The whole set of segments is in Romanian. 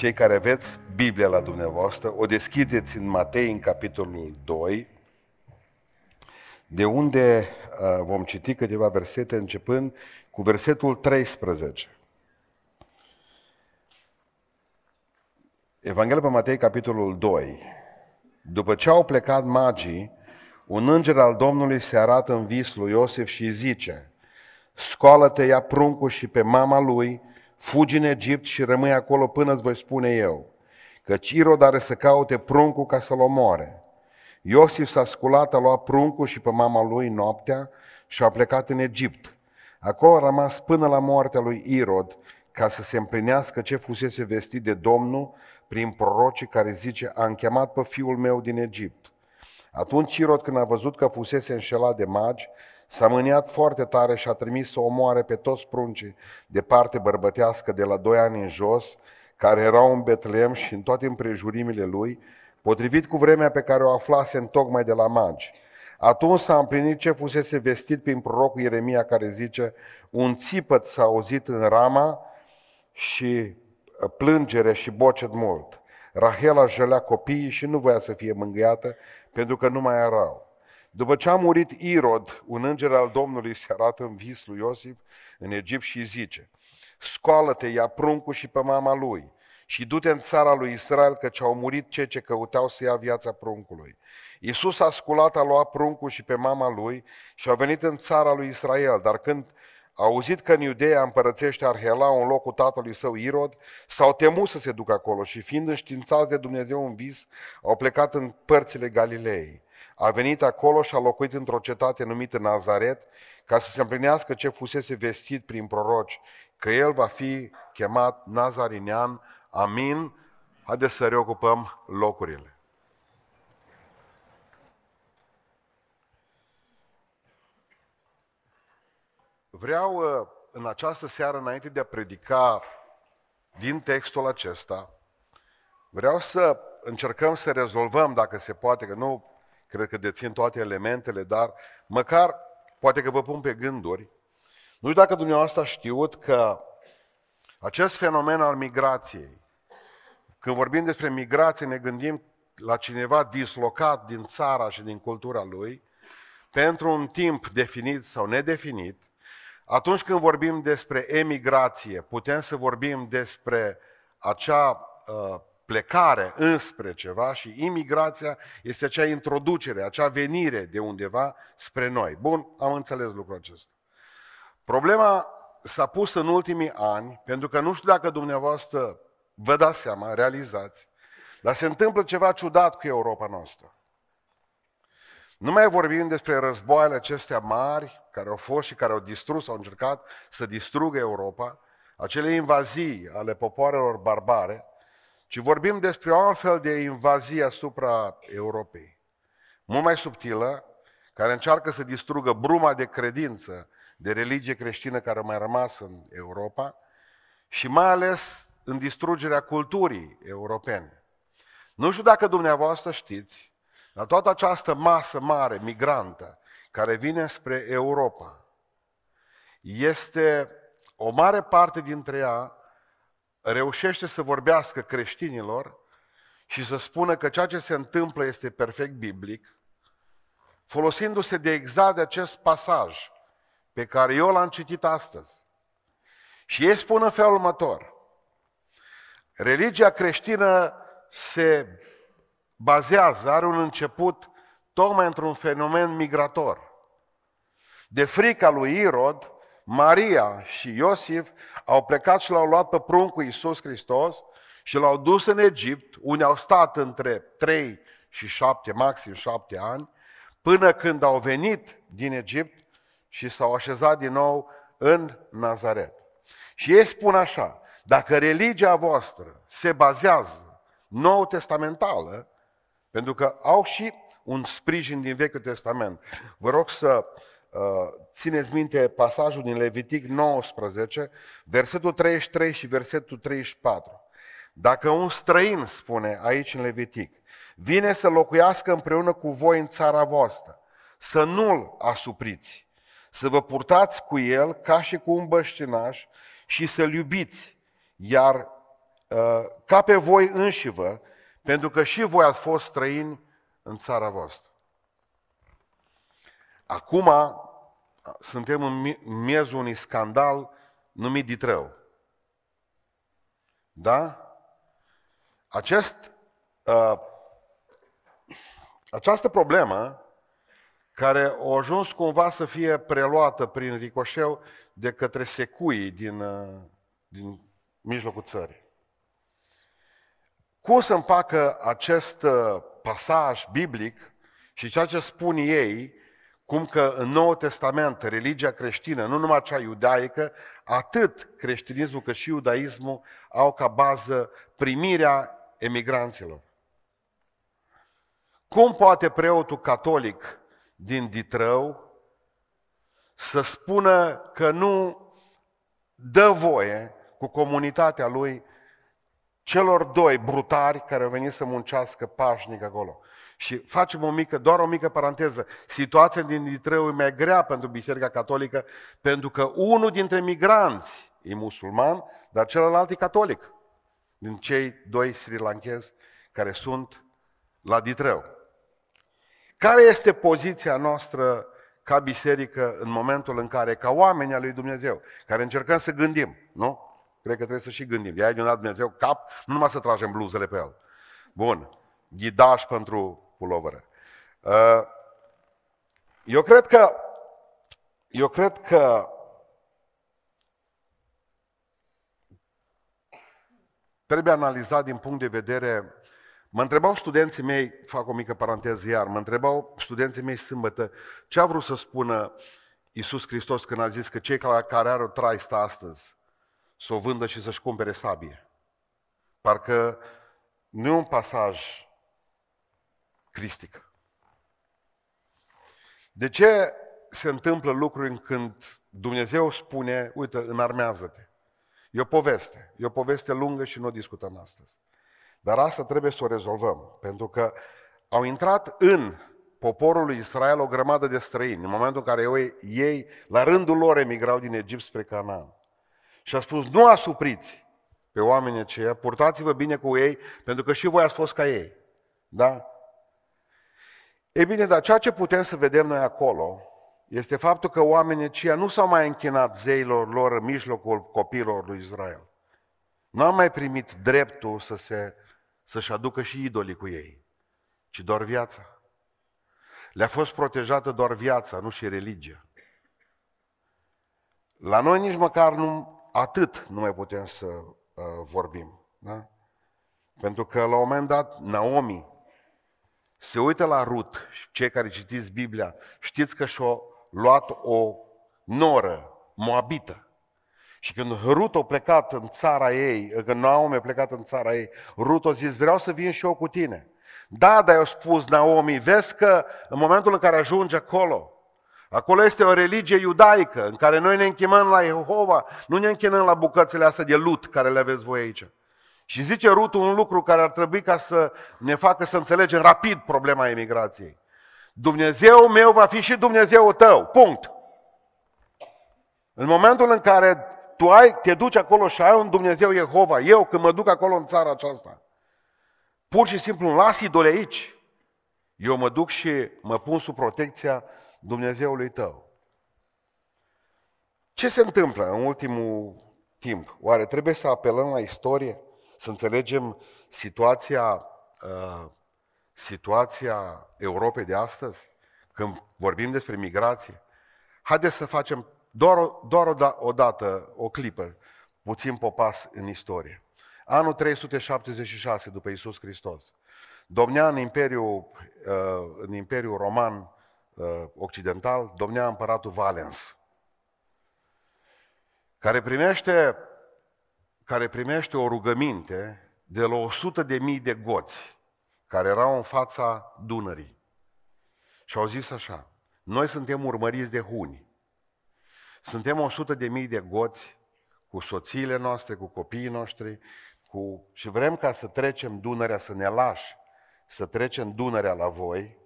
Cei care aveți Biblia la dumneavoastră, o deschideți în Matei, în capitolul 2, de unde uh, vom citi câteva versete, începând cu versetul 13. Evanghelia pe Matei, capitolul 2. După ce au plecat magii, un înger al Domnului se arată în vis lui Iosif și zice, scoală-te, ia pruncul și pe mama lui, fugi în Egipt și rămâi acolo până îți voi spune eu, că Irod are să caute pruncul ca să-l omoare. Iosif s-a sculat, a luat pruncul și pe mama lui noaptea și a plecat în Egipt. Acolo a rămas până la moartea lui Irod, ca să se împlinească ce fusese vestit de Domnul prin prorocii care zice, a închemat pe fiul meu din Egipt. Atunci Irod, când a văzut că fusese înșelat de magi, s-a mâniat foarte tare și a trimis să omoare pe toți pruncii de parte bărbătească de la doi ani în jos, care erau în Betleem și în toate împrejurimile lui, potrivit cu vremea pe care o aflase în tocmai de la magi. Atunci s-a împlinit ce fusese vestit prin prorocul Ieremia care zice, un țipăt s-a auzit în Rama și plângere și bocet mult. Rahela jălea copiii și nu voia să fie mângâiată pentru că nu mai erau. După ce a murit Irod, un înger al Domnului se arată în vis lui Iosif în Egipt și zice, scoală-te, ia pruncul și pe mama lui și du-te în țara lui Israel, căci au murit cei ce căutau să ia viața pruncului. Iisus a sculat, a luat pruncul și pe mama lui și a venit în țara lui Israel, dar când a auzit că în Iudeea împărățește Arhela un loc cu tatălui său Irod, s-au temut să se ducă acolo și fiind înștiințați de Dumnezeu în vis, au plecat în părțile Galilei. A venit acolo și a locuit într-o cetate numită Nazaret, ca să se împlinească ce fusese vestit prin proroci, că el va fi chemat Nazarinean. Amin. Haideți să reocupăm locurile. Vreau uh, în această seară, înainte de a predica din textul acesta, vreau să încercăm să rezolvăm, dacă se poate, că nu cred că dețin toate elementele, dar măcar poate că vă pun pe gânduri. Nu știu dacă dumneavoastră a știut că acest fenomen al migrației, când vorbim despre migrație, ne gândim la cineva dislocat din țara și din cultura lui, pentru un timp definit sau nedefinit, atunci când vorbim despre emigrație, putem să vorbim despre acea uh, plecare înspre ceva și imigrația este acea introducere, acea venire de undeva spre noi. Bun, am înțeles lucrul acesta. Problema s-a pus în ultimii ani, pentru că nu știu dacă dumneavoastră vă dați seama, realizați, dar se întâmplă ceva ciudat cu Europa noastră. Nu mai vorbim despre războaiele acestea mari, care au fost și care au distrus, au încercat să distrugă Europa, acele invazii ale popoarelor barbare, ci vorbim despre o altfel de invazie asupra Europei. Mult mai subtilă, care încearcă să distrugă bruma de credință, de religie creștină care a mai rămas în Europa și mai ales în distrugerea culturii europene. Nu știu dacă dumneavoastră știți, dar toată această masă mare, migrantă, care vine spre Europa, este o mare parte dintre ea reușește să vorbească creștinilor și să spună că ceea ce se întâmplă este perfect biblic, folosindu-se de exact de acest pasaj pe care eu l-am citit astăzi. Și ei spun în felul următor. Religia creștină se bazează, are un început tocmai într-un fenomen migrator. De frica lui Irod, Maria și Iosif au plecat și l-au luat pe pruncul Iisus Hristos și l-au dus în Egipt, unde au stat între 3 și 7, maxim 7 ani, până când au venit din Egipt și s-au așezat din nou în Nazaret. Și ei spun așa, dacă religia voastră se bazează nou testamentală, pentru că au și un sprijin din Vechiul Testament. Vă rog să uh, țineți minte pasajul din Levitic 19, versetul 33 și versetul 34. Dacă un străin, spune aici în Levitic, vine să locuiască împreună cu voi în țara voastră, să nu-l asupriți, să vă purtați cu el ca și cu un băștinaș și să-l iubiți, iar uh, ca pe voi înșivă, pentru că și voi ați fost străini în țara voastră. Acum uh, suntem în miezul unui scandal numit Ditrău. Da? Acest, uh, această problemă care a ajuns cumva să fie preluată prin ricoșeu de către secuii din, uh, din mijlocul țării. Cum să împacă acest uh, pasaj biblic și ceea ce spun ei, cum că în Noul Testament religia creștină, nu numai cea iudaică, atât creștinismul cât și iudaismul au ca bază primirea emigranților. Cum poate preotul catolic din Ditrău să spună că nu dă voie cu comunitatea lui celor doi brutari care au venit să muncească pașnic acolo. Și facem o mică, doar o mică paranteză. Situația din Ditrău e mai grea pentru Biserica Catolică, pentru că unul dintre migranți e musulman, dar celălalt e catolic. Din cei doi sri lankezi care sunt la Ditrău. Care este poziția noastră ca biserică în momentul în care, ca oameni al lui Dumnezeu, care încercăm să gândim, nu? Cred că trebuie să și gândim. De aia Dumnezeu cap, nu numai să tragem bluzele pe el. Bun. Ghidaj pentru pulovără. Uh, eu cred că eu cred că trebuie analizat din punct de vedere Mă întrebau studenții mei, fac o mică paranteză iar, mă întrebau studenții mei sâmbătă ce a vrut să spună Iisus Hristos când a zis că cei care are o traistă astăzi să o vândă și să-și cumpere sabie. Parcă nu e un pasaj cristic. De ce se întâmplă lucruri când Dumnezeu spune, uite, înarmează-te? E o poveste. E o poveste lungă și nu o discutăm astăzi. Dar asta trebuie să o rezolvăm, pentru că au intrat în poporul lui Israel o grămadă de străini, în momentul în care ei, la rândul lor, emigrau din Egipt spre Canaan. Și a spus, nu asupriți pe oamenii aceia, purtați-vă bine cu ei, pentru că și voi ați fost ca ei. Da? E bine, dar ceea ce putem să vedem noi acolo este faptul că oamenii aceia nu s-au mai închinat zeilor lor în mijlocul copiilor lui Israel. Nu au mai primit dreptul să se să-și aducă și idolii cu ei, ci doar viața. Le-a fost protejată doar viața, nu și religia. La noi nici măcar nu, atât nu mai putem să uh, vorbim. Da? Pentru că la un moment dat Naomi se uită la Rut, cei care citiți Biblia, știți că și-a luat o noră moabită. Și când Rut a plecat în țara ei, când Naomi a plecat în țara ei, Rut a zis, vreau să vin și eu cu tine. Da, dar i-a spus Naomi, vezi că în momentul în care ajunge acolo, acolo este o religie iudaică în care noi ne închimăm la Jehova, nu ne închinăm la bucățile astea de lut care le aveți voi aici. Și zice Rut un lucru care ar trebui ca să ne facă să înțelegem rapid problema emigrației. Dumnezeu meu va fi și Dumnezeul tău. Punct. În momentul în care tu ai, te duci acolo și ai un Dumnezeu Jehova. Eu, când mă duc acolo în țara aceasta, pur și simplu îmi las idole aici. Eu mă duc și mă pun sub protecția Dumnezeului tău. Ce se întâmplă în ultimul timp? Oare trebuie să apelăm la istorie? Să înțelegem situația, uh, situația Europei de astăzi? Când vorbim despre migrație? Haideți să facem doar, o, doar o, da, o dată, o clipă, puțin popas în istorie. Anul 376 după Isus Hristos. Domnea în Imperiul, uh, în Imperiul Roman uh, Occidental, domnea împăratul Valens, care primește, care primește o rugăminte de la 100 de mii de goți care erau în fața Dunării. Și au zis așa, noi suntem urmăriți de huni. Suntem 100 de mii de goți cu soțiile noastre, cu copiii noștri, cu... și vrem ca să trecem Dunărea, să ne lași, să trecem Dunărea la voi.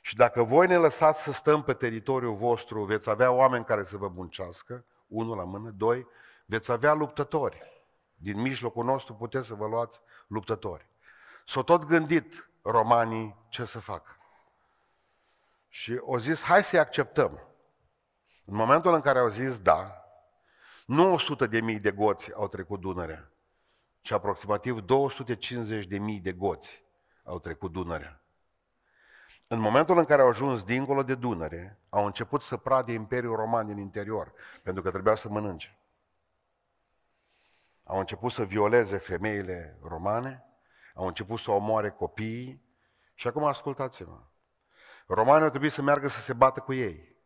Și dacă voi ne lăsați să stăm pe teritoriul vostru, veți avea oameni care să vă muncească, unul la mână, doi, veți avea luptători. din mijlocul nostru puteți să vă luați luptători. S-au tot gândit romanii ce să facă. Și au zis, hai să-i acceptăm. În momentul în care au zis da, nu 100 de mii de goți au trecut Dunărea, ci aproximativ 250 de mii de goți au trecut Dunărea. În momentul în care au ajuns dincolo de Dunăre, au început să prade Imperiul Roman din interior, pentru că trebuia să mănânce. Au început să violeze femeile romane, au început să omoare copiii și acum ascultați-mă. Romanii au trebuit să meargă să se bată cu ei.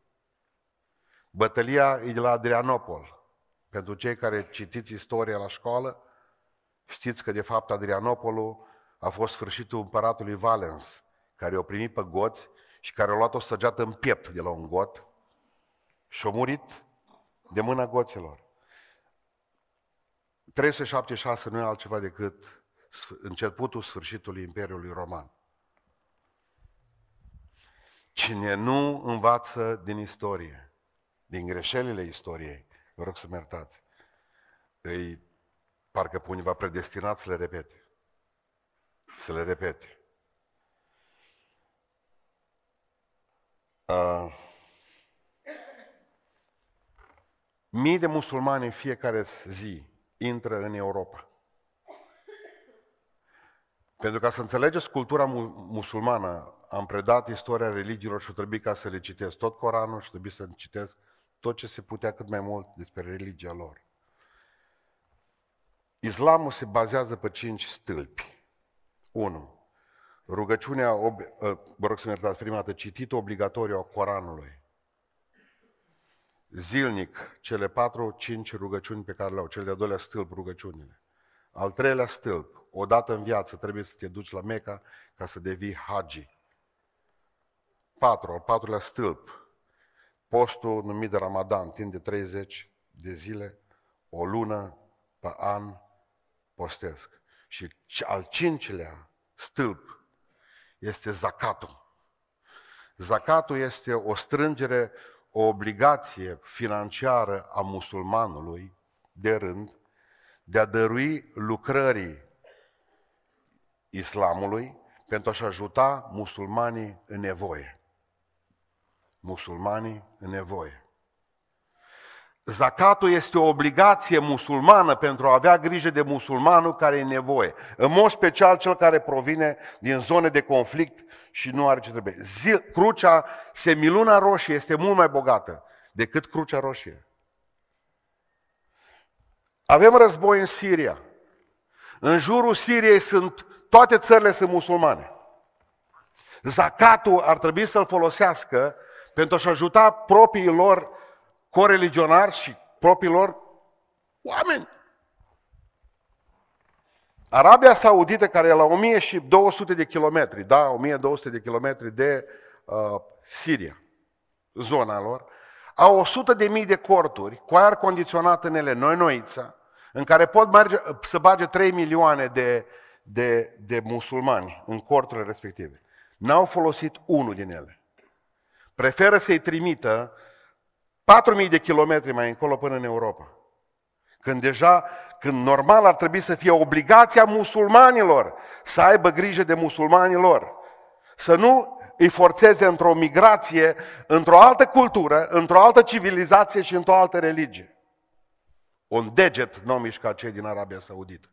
Bătălia e de la Adrianopol. Pentru cei care citiți istoria la școală, știți că de fapt Adrianopolul a fost sfârșitul împăratului Valens, care o primit pe goți și care a luat o săgeată în piept de la un got și a murit de mâna goților. 376 nu e altceva decât începutul sfârșitului Imperiului Roman. Cine nu învață din istorie, din greșelile istoriei, vă rog să mă iertați, îi parcă pe univa predestinat să le repete. Să le repete. Uh, mii de musulmani în fiecare zi intră în Europa. Pentru ca să înțelegeți cultura musulmană, am predat istoria religiilor și trebuie ca să le citesc tot Coranul și trebuie să citesc tot ce se putea cât mai mult despre religia lor. Islamul se bazează pe cinci stâlpi. 1. Rugăciunea, ob- ă, vă rog să-mi iertați prima dată, citită obligatoriu a Coranului. Zilnic, cele patru, cinci rugăciuni pe care le au, cel de-al doilea stâlp, rugăciunile. Al treilea stâlp, odată în viață trebuie să te duci la Meca ca să devii hagi. Patru, al patrulea stâlp, postul numit de Ramadan, timp de 30 de zile, o lună pe an postesc. Și al cincilea stâlp este zacatul. Zacatul este o strângere, o obligație financiară a musulmanului de rând de a dărui lucrării islamului pentru a-și ajuta musulmanii în nevoie. Musulmanii în nevoie. Zacatul este o obligație musulmană pentru a avea grijă de musulmanul care e nevoie. În mod special cel care provine din zone de conflict și nu are ce trebuie. Zil, crucea, semiluna roșie este mult mai bogată decât crucea roșie. Avem război în Siria. În jurul Siriei sunt, toate țările sunt musulmane. Zacatul ar trebui să-l folosească pentru a-și ajuta propriii lor coreligionari și propriilor oameni. Arabia Saudită, care e la 1200 de kilometri, da, 1200 de kilometri de uh, Siria, zona lor, au 100 de mii de corturi cu aer condiționat în ele, noi noița, în care pot merge, să bage 3 milioane de, de, de musulmani în corturile respective. N-au folosit unul din ele. Preferă să-i trimită 4.000 de kilometri mai încolo până în Europa. Când deja, când normal ar trebui să fie obligația musulmanilor să aibă grijă de musulmanilor. Să nu îi forțeze într-o migrație, într-o altă cultură, într-o altă civilizație și într-o altă religie. Un deget nu mișca cei din Arabia Saudită.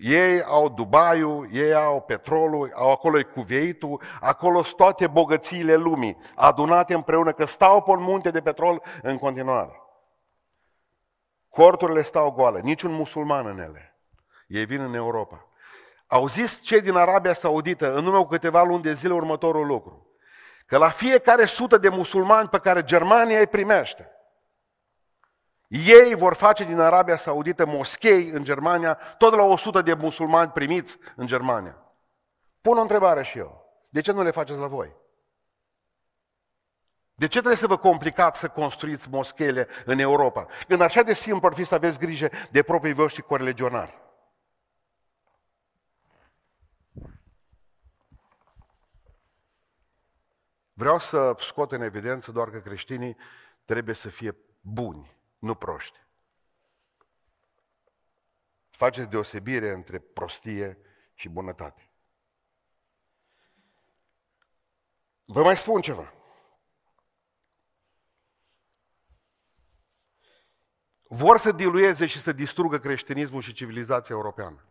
Ei au Dubaiul, ei au petrolul, au acolo e cuveitul, acolo sunt toate bogățiile lumii, adunate împreună, că stau pe un munte de petrol în continuare. Corturile stau goale, niciun musulman în ele. Ei vin în Europa. Au zis cei din Arabia Saudită, în urmă cu câteva luni de zile, următorul lucru. Că la fiecare sută de musulmani pe care Germania îi primește, ei vor face din Arabia Saudită moschei în Germania, tot la 100 de musulmani primiți în Germania. Pun o întrebare și eu. De ce nu le faceți la voi? De ce trebuie să vă complicați să construiți moscheile în Europa? Când așa de simplu ar fi să aveți grijă de proprii voștri coreligionari. Vreau să scot în evidență doar că creștinii trebuie să fie buni nu proști. faceți deosebire între prostie și bunătate. Vă mai spun ceva. Vor să dilueze și să distrugă creștinismul și civilizația europeană.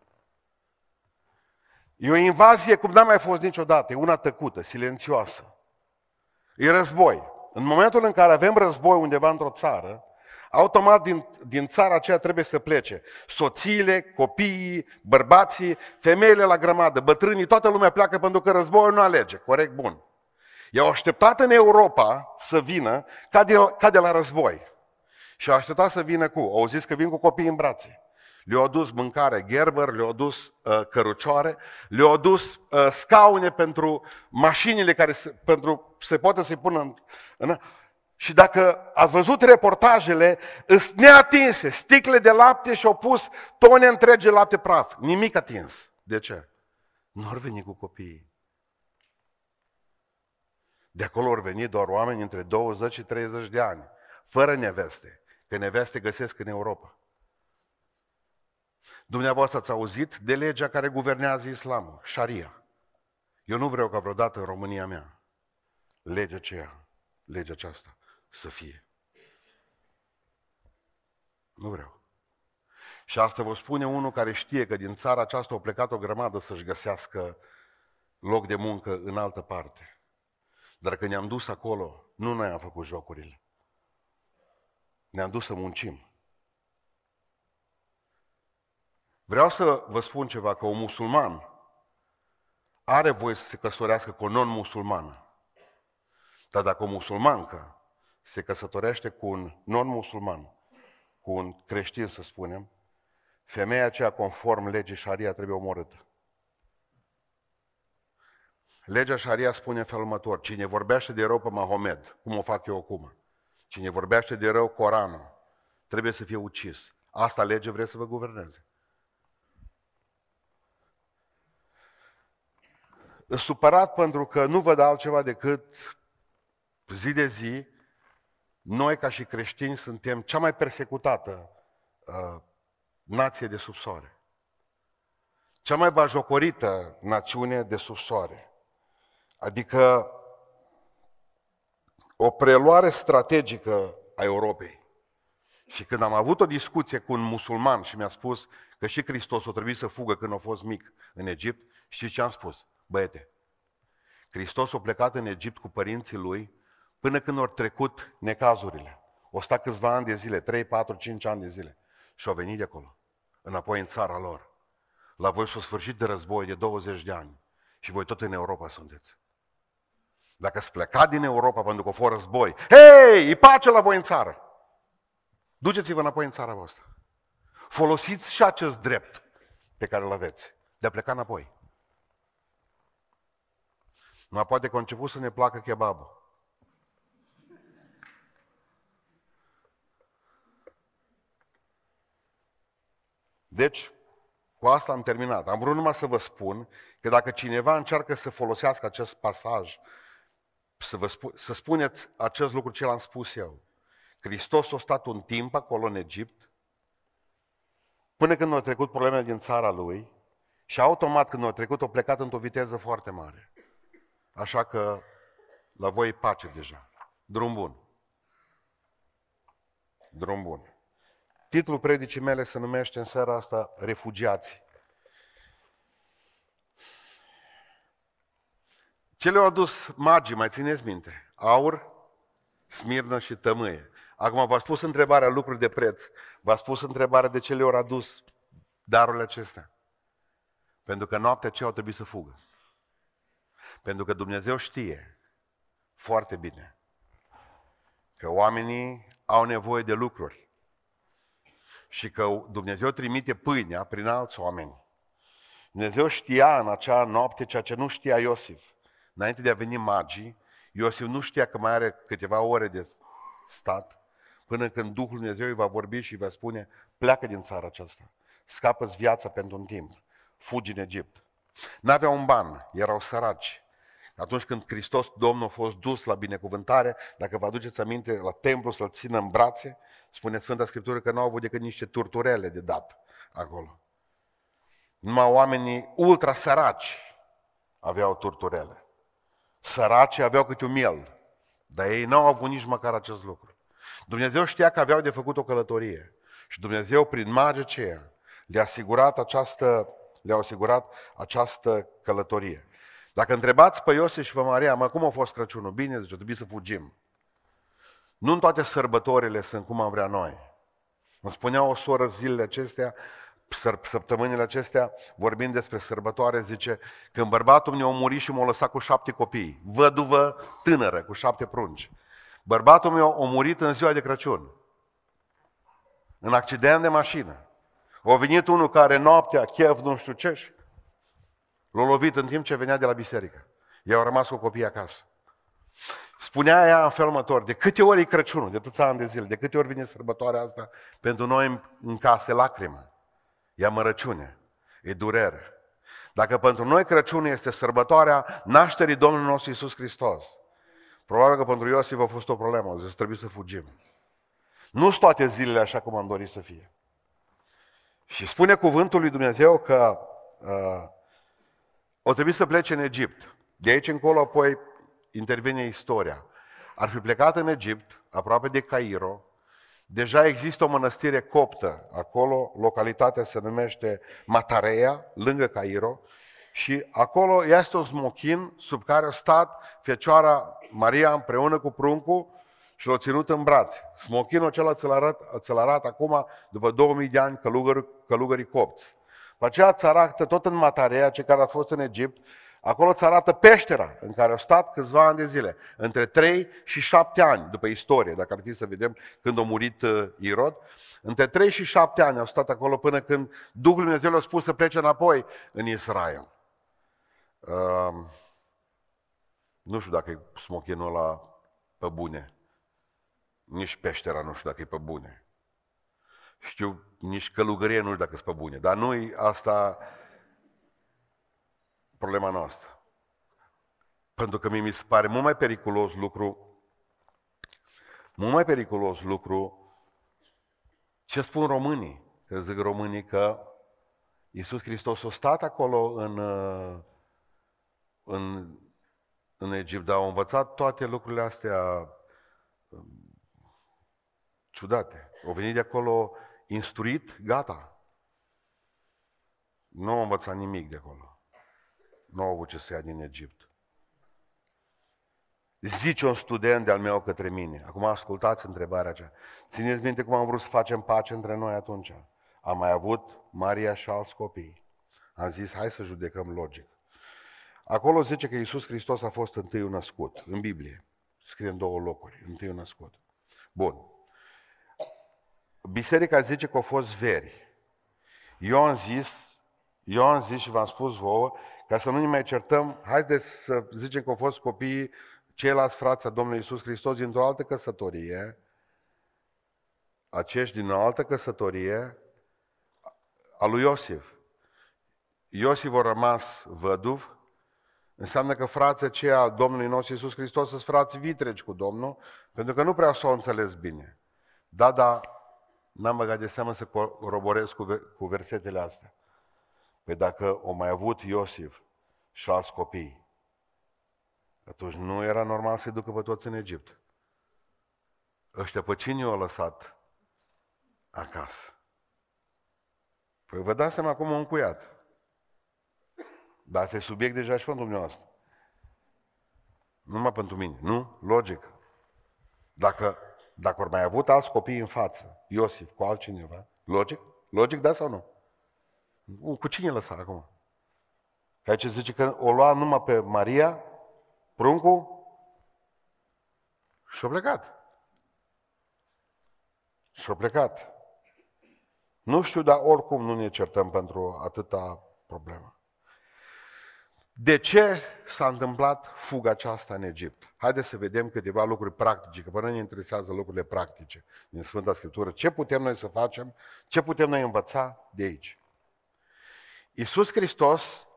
E o invazie cum n-a mai fost niciodată, e una tăcută, silențioasă. E război. În momentul în care avem război undeva într-o țară, automat din, din țara aceea trebuie să plece. Soțiile, copiii, bărbații, femeile la grămadă, bătrânii, toată lumea pleacă pentru că războiul nu alege. Corect, bun. I-au așteptat în Europa să vină ca de, ca de la război. Și au așteptat să vină cu, au zis că vin cu copii în brațe. Le-au adus mâncare Gerber, le-au adus uh, cărucioare, le-au adus uh, scaune pentru mașinile care se, pentru, se poate să-i pună în, în... Și dacă ați văzut reportajele, sunt neatinse, sticle de lapte și au pus tone întregi de lapte praf. Nimic atins. De ce? Nu ar veni cu copiii. De acolo au venit doar oameni între 20 și 30 de ani, fără neveste, că neveste găsesc în Europa. Dumneavoastră ați auzit de legea care guvernează islamul, Sharia. Eu nu vreau ca vreodată în România mea legea aceea, legea aceasta să fie. Nu vreau. Și asta vă spune unul care știe că din țara aceasta a plecat o grămadă să-și găsească loc de muncă în altă parte. Dar când ne-am dus acolo, nu noi am făcut jocurile. Ne-am dus să muncim. Vreau să vă spun ceva, că un musulman are voie să se căsătorească cu o non-musulmană. Dar dacă o musulmancă se căsătorește cu un non-musulman, cu un creștin, să spunem, femeia aceea, conform legii șaria, trebuie omorâtă. Legea șaria spune în felul următor, cine vorbește de rău pe Mahomed, cum o fac eu acum, cine vorbește de rău Coranul, trebuie să fie ucis. Asta lege vrea să vă guverneze. supărat pentru că nu văd altceva decât zi de zi, noi ca și creștini suntem cea mai persecutată uh, nație de sub soare. Cea mai bajocorită națiune de sub soare. Adică o preluare strategică a Europei. Și când am avut o discuție cu un musulman și mi-a spus că și Hristos o trebuie să fugă când a fost mic în Egipt, știți ce am spus? Băiete, Hristos a plecat în Egipt cu părinții lui până când au trecut necazurile. O sta câțiva ani de zile, 3, 4, 5 ani de zile. Și au venit de acolo, înapoi în țara lor. La voi s-a sfârșit de război de 20 de ani și voi tot în Europa sunteți. Dacă ați plecat din Europa pentru că a fost război, hei, e pace la voi în țară. Duceți-vă înapoi în țara voastră. Folosiți și acest drept pe care îl aveți de a pleca înapoi. Nu poate conceput să ne placă kebabul. Deci, cu asta am terminat. Am vrut numai să vă spun că dacă cineva încearcă să folosească acest pasaj, să, vă spu- să spuneți acest lucru ce l-am spus eu. Hristos a stat un timp acolo în Egipt, până când au trecut problemele din țara lui și automat când au trecut, au plecat într-o viteză foarte mare. Așa că la voi e pace deja. Drum bun. Drum bun. Titlul predicii mele se numește în seara asta Refugiați. Ce le-au adus magii, mai țineți minte? Aur, smirnă și tămâie. Acum v-a spus întrebarea lucruri de preț. V-a spus întrebarea de ce le-au adus darurile acestea. Pentru că noaptea ce au trebuit să fugă. Pentru că Dumnezeu știe foarte bine că oamenii au nevoie de lucruri și că Dumnezeu trimite pâinea prin alți oameni. Dumnezeu știa în acea noapte ceea ce nu știa Iosif. Înainte de a veni magii, Iosif nu știa că mai are câteva ore de stat până când Duhul Dumnezeu îi va vorbi și îi va spune pleacă din țara aceasta, scapă-ți viața pentru un timp, fugi în Egipt. N-aveau un ban, erau săraci, atunci când Hristos, Domnul, a fost dus la binecuvântare, dacă vă aduceți aminte, la templu să-L țină în brațe, spune Sfânta Scriptură că nu au avut decât niște turturele de dat acolo. Numai oamenii ultra săraci aveau turturele. Săraci aveau câte un miel, dar ei n-au avut nici măcar acest lucru. Dumnezeu știa că aveau de făcut o călătorie și Dumnezeu, prin magia aceea, le-a asigurat această, le-a asigurat această călătorie. Dacă întrebați pe Iosif și pe Maria, mă, cum a fost Crăciunul? Bine, zice, trebuie să fugim. Nu în toate sărbătorile sunt cum am vrea noi. Îmi spunea o soră zilele acestea, săptămânile acestea, vorbind despre sărbătoare, zice, când bărbatul meu a murit și m-a lăsat cu șapte copii, văduvă tânără, cu șapte prunci. Bărbatul meu a murit în ziua de Crăciun, în accident de mașină. A venit unul care noaptea, chef, nu știu ce, l-a lovit în timp ce venea de la biserică. i au rămas cu copiii acasă. Spunea ea în felul următor, de câte ori e Crăciunul, de atâția ani de zile, de câte ori vine sărbătoarea asta, pentru noi în, în case lacrimă, e amărăciune, e durere. Dacă pentru noi Crăciunul este sărbătoarea nașterii Domnului nostru Iisus Hristos, probabil că pentru Iosif a fost o problemă, zis, trebuie să fugim. Nu sunt toate zilele așa cum am dorit să fie. Și spune cuvântul lui Dumnezeu că uh, o trebuie să plece în Egipt. De aici încolo apoi intervine istoria. Ar fi plecat în Egipt, aproape de Cairo, deja există o mănăstire coptă acolo, localitatea se numește Matarea, lângă Cairo, și acolo este un smochin sub care a stat Fecioara Maria împreună cu pruncul și l-a ținut în brațe. Smochinul acela ți-l arată, ți arată acum, după 2000 de ani, călugări, călugării copți. Pe aceea ți arată tot în Matarea, cei care ați fost în Egipt, Acolo îți arată peștera în care au stat câțiva ani de zile, între 3 și 7 ani, după istorie, dacă ar fi să vedem când a murit uh, Irod. Între 3 și 7 ani au stat acolo până când Duhul Dumnezeu le-a spus să plece înapoi în Israel. Uh, nu știu dacă e smochinul ăla pe bune. Nici peștera nu știu dacă e pe bune. Știu, nici călugărie nu știu dacă e pe bune. Dar nu asta problema noastră. Pentru că mi se pare mult mai periculos lucru, mult mai periculos lucru ce spun românii. Că zic românii că Iisus Hristos a stat acolo în, în, în Egipt, dar a învățat toate lucrurile astea um, ciudate. Au venit de acolo instruit, gata. Nu a învățat nimic de acolo. Nu au avut ce să ia din Egipt. Zice un student de-al meu către mine. Acum ascultați întrebarea aceea. Țineți minte cum am vrut să facem pace între noi atunci. Am mai avut Maria și alți copii. Am zis, hai să judecăm logic. Acolo zice că Iisus Hristos a fost întâiul născut, în Biblie. Scrie în două locuri, întâiul născut. Bun. Biserica zice că au fost veri. Eu am zis, eu am zis și v-am spus vouă ca să nu ne mai certăm, haideți să zicem că au fost copiii ceilalți frați a Domnului Iisus Hristos dintr-o altă căsătorie, acești din o altă căsătorie, a lui Iosif. Iosif a rămas văduv, înseamnă că frații aceia al Domnului nostru Iisus Hristos sunt frați vitregi cu Domnul, pentru că nu prea s-au înțeles bine. Da, da, n-am băgat de seamă să coroborez cu, cu versetele astea. Păi dacă o mai avut Iosif și alți copii, atunci nu era normal să-i ducă pe toți în Egipt. Ăștia pe cine i-au lăsat acasă? Păi vă dați seama cum am încuiat. Dar asta e subiect deja și pentru dumneavoastră. Nu numai pentru mine, nu? Logic. Dacă, dacă ori mai avut alți copii în față, Iosif cu altcineva, logic? Logic, da sau nu? Cu cine lăsa acum? Ca ce zice că o lua numai pe Maria, pruncul, și-a plecat. Și-a plecat. Nu știu, dar oricum nu ne certăm pentru atâta problemă. De ce s-a întâmplat fuga aceasta în Egipt? Haideți să vedem câteva lucruri practice, că până ne interesează lucrurile practice din Sfânta Scriptură. Ce putem noi să facem? Ce putem noi învăța de aici? Iisus Hristos,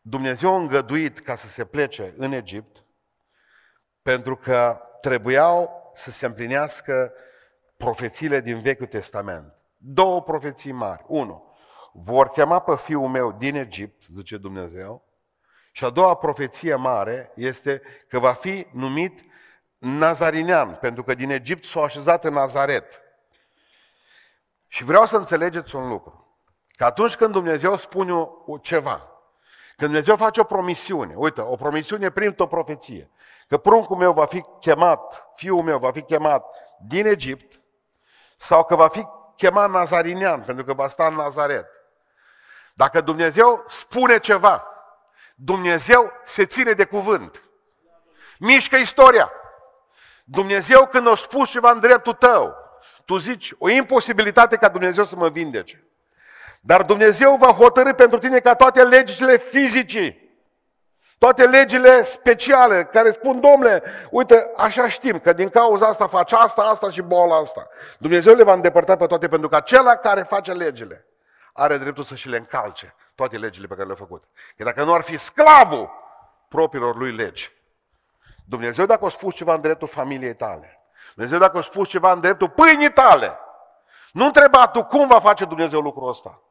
Dumnezeu a îngăduit ca să se plece în Egipt, pentru că trebuiau să se împlinească profețiile din Vechiul Testament. Două profeții mari. Unu, vor chema pe fiul meu din Egipt, zice Dumnezeu, și a doua profeție mare este că va fi numit Nazarinean, pentru că din Egipt s-a așezat în Nazaret. Și vreau să înțelegeți un lucru. Că atunci când Dumnezeu spune ceva, când Dumnezeu face o promisiune, uite, o promisiune prin o profeție, că pruncul meu va fi chemat, fiul meu va fi chemat din Egipt, sau că va fi chemat Nazarinean, pentru că va sta în Nazaret. Dacă Dumnezeu spune ceva, Dumnezeu se ține de cuvânt. Mișcă istoria. Dumnezeu când a spus ceva în dreptul tău, tu zici, o imposibilitate ca Dumnezeu să mă vindece. Dar Dumnezeu va hotărâ pentru tine ca toate legile fizicii, toate legile speciale care spun, domnule, uite, așa știm că din cauza asta faci asta, asta și boala asta. Dumnezeu le va îndepărta pe toate pentru că acela care face legile are dreptul să și le încalce toate legile pe care le-a făcut. Că dacă nu ar fi sclavul propriilor lui legi, Dumnezeu dacă a spus ceva în dreptul familiei tale, Dumnezeu dacă a spus ceva în dreptul pâinii tale, nu întreba tu cum va face Dumnezeu lucrul ăsta.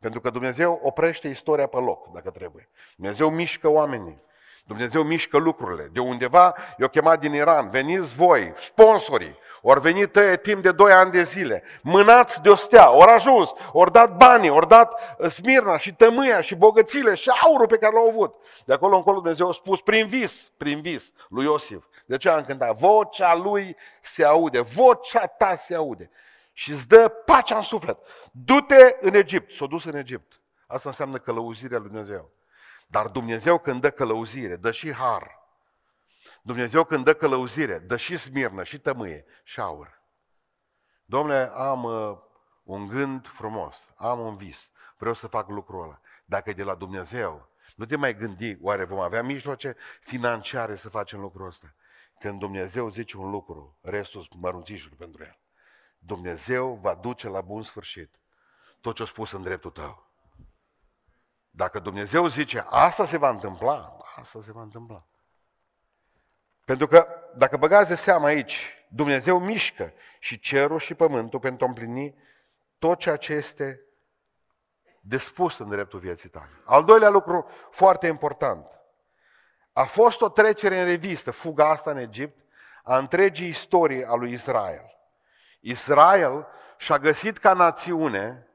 Pentru că Dumnezeu oprește istoria pe loc, dacă trebuie. Dumnezeu mișcă oamenii. Dumnezeu mișcă lucrurile. De undeva i-o chemat din Iran, veniți voi, sponsorii, ori venit tăie timp de 2 ani de zile, mânați de o stea, ori ajuns, ori dat banii, ori dat uh, smirna și tămâia și bogățile și aurul pe care l-au avut. De acolo încolo Dumnezeu a spus prin vis, prin vis lui Iosif. De ce am cântat? Vocea lui se aude, vocea ta se aude. Și îți dă pacea în suflet. Du-te în Egipt. S-a dus în Egipt. Asta înseamnă călăuzirea lui Dumnezeu. Dar Dumnezeu când dă călăuzire, dă și har. Dumnezeu când dă călăuzire, dă și smirnă, și tămâie, și aur. Domnule, am uh, un gând frumos, am un vis, vreau să fac lucrul ăla. Dacă e de la Dumnezeu, nu te mai gândi, oare vom avea mijloace financiare să facem lucrul ăsta? Când Dumnezeu zice un lucru, restul mărunțișuri pentru el. Dumnezeu va duce la bun sfârșit tot ce a spus în dreptul tău. Dacă Dumnezeu zice, asta se va întâmpla, asta se va întâmpla. Pentru că, dacă băgați de seamă aici, Dumnezeu mișcă și cerul și pământul pentru a împlini tot ceea ce este de spus în dreptul vieții tale. Al doilea lucru foarte important. A fost o trecere în revistă, fuga asta în Egipt, a întregii istorii a lui Israel. Israel și-a găsit ca națiune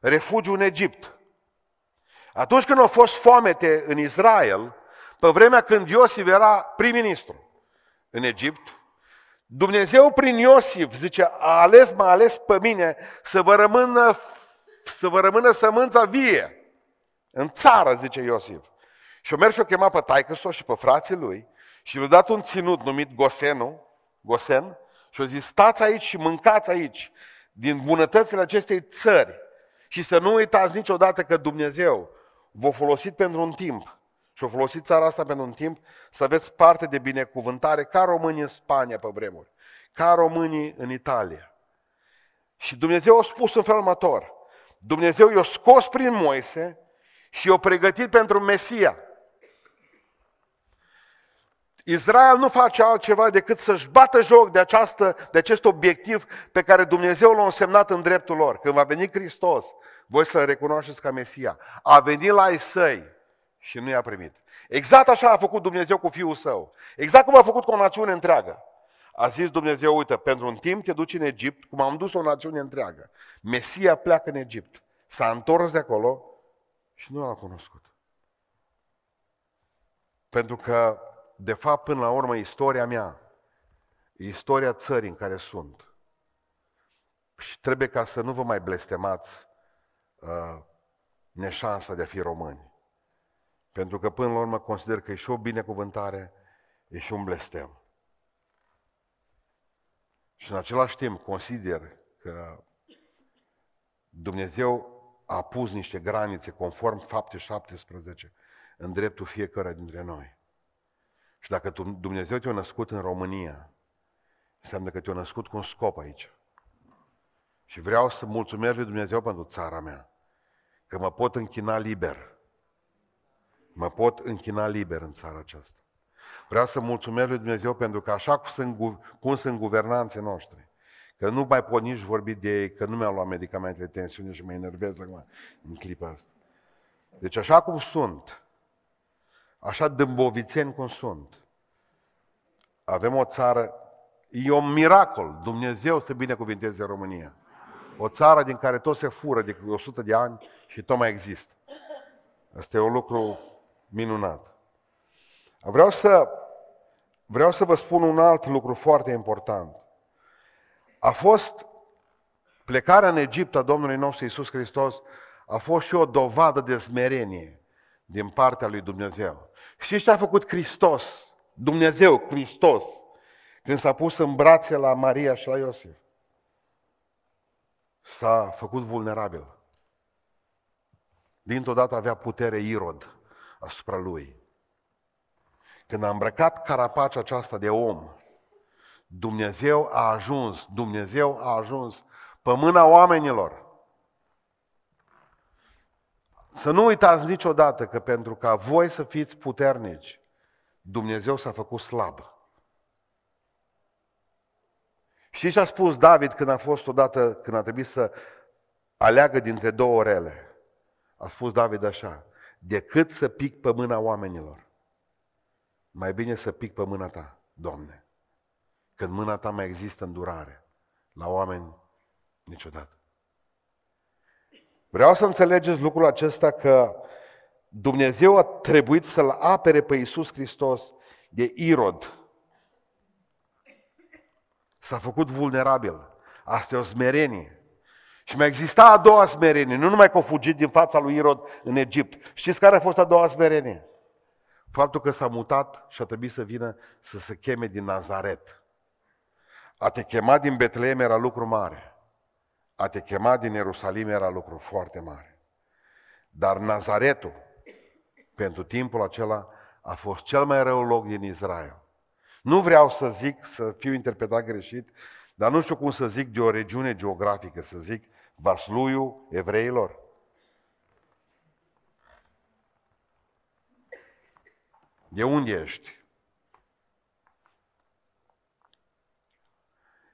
refugiu în Egipt. Atunci când a fost foamete în Israel, pe vremea când Iosif era prim-ministru în Egipt, Dumnezeu prin Iosif, zice, a ales, m-a ales pe mine să vă rămână, să vă rămână sămânța vie în țară, zice Iosif. Și o merg și o chema pe taică și pe frații lui și le-a dat un ținut numit Gosenu, Gosen, și a zis, stați aici și mâncați aici din bunătățile acestei țări și să nu uitați niciodată că Dumnezeu v-a folosit pentru un timp și-a folosit țara asta pentru un timp să aveți parte de binecuvântare ca românii în Spania pe vremuri, ca românii în Italia. Și Dumnezeu a spus în felul următor, Dumnezeu i-a scos prin Moise și i-a pregătit pentru Mesia. Israel nu face altceva decât să-și bată joc de, această, de acest obiectiv pe care Dumnezeu l-a însemnat în dreptul lor. Când va veni Hristos, voi să-L recunoașteți ca Mesia. A venit la ei săi și nu i-a primit. Exact așa a făcut Dumnezeu cu Fiul Său. Exact cum a făcut cu o națiune întreagă. A zis Dumnezeu, uite, pentru un timp te duci în Egipt, cum am dus o națiune întreagă. Mesia pleacă în Egipt. S-a întors de acolo și nu l-a cunoscut. Pentru că, de fapt, până la urmă, istoria mea e istoria țării în care sunt. Și trebuie ca să nu vă mai blestemați uh, neșansa de a fi români. Pentru că până la urmă consider că e și o binecuvântare, e și un blestem. Și în același timp consider că Dumnezeu a pus niște granițe conform fapte 17 în dreptul fiecare dintre noi. Și dacă Dumnezeu te-a născut în România, înseamnă că te-a născut cu un scop aici. Și vreau să mulțumesc lui Dumnezeu pentru țara mea, că mă pot închina liber Mă pot închina liber în țara aceasta. Vreau să mulțumesc lui Dumnezeu pentru că așa cum sunt, cum sunt guvernanții noștri, Că nu mai pot nici vorbi de ei, că nu mi-au luat medicamentele de tensiune și mă enervez acum în clipa asta. Deci așa cum sunt, așa dâmbovițeni cum sunt, avem o țară, e un miracol, Dumnezeu să binecuvinteze România. O țară din care tot se fură de 100 de ani și tot mai există. Asta e un lucru minunat. Vreau să, vreau să vă spun un alt lucru foarte important. A fost plecarea în Egipt a Domnului nostru Isus Hristos, a fost și o dovadă de smerenie din partea lui Dumnezeu. Știți ce a făcut Hristos? Dumnezeu, Hristos, când s-a pus în brațe la Maria și la Iosif. S-a făcut vulnerabil. Dintr-o dată avea putere Irod asupra lui. Când a îmbrăcat carapacea aceasta de om, Dumnezeu a ajuns, Dumnezeu a ajuns pe mâna oamenilor. Să nu uitați niciodată că pentru ca voi să fiți puternici, Dumnezeu s-a făcut slab. Știți ce a spus David când a fost odată, când a trebuit să aleagă dintre două orele? A spus David așa, decât să pic pe mâna oamenilor, mai bine să pic pe mâna ta, Doamne. Când mâna ta mai există îndurare. La oameni, niciodată. Vreau să înțelegeți lucrul acesta că Dumnezeu a trebuit să-L apere pe Iisus Hristos de Irod. S-a făcut vulnerabil. Asta e o smerenie. Și mai exista a doua smerenie, nu numai că a fugit din fața lui Irod în Egipt. Știți care a fost a doua smerenie? Faptul că s-a mutat și a trebuit să vină să se cheme din Nazaret. A te chema din Betleem era lucru mare. A te chema din Ierusalim era lucru foarte mare. Dar Nazaretul, pentru timpul acela, a fost cel mai rău loc din Israel. Nu vreau să zic, să fiu interpretat greșit, dar nu știu cum să zic de o regiune geografică, să zic vasluiul evreilor. De unde ești?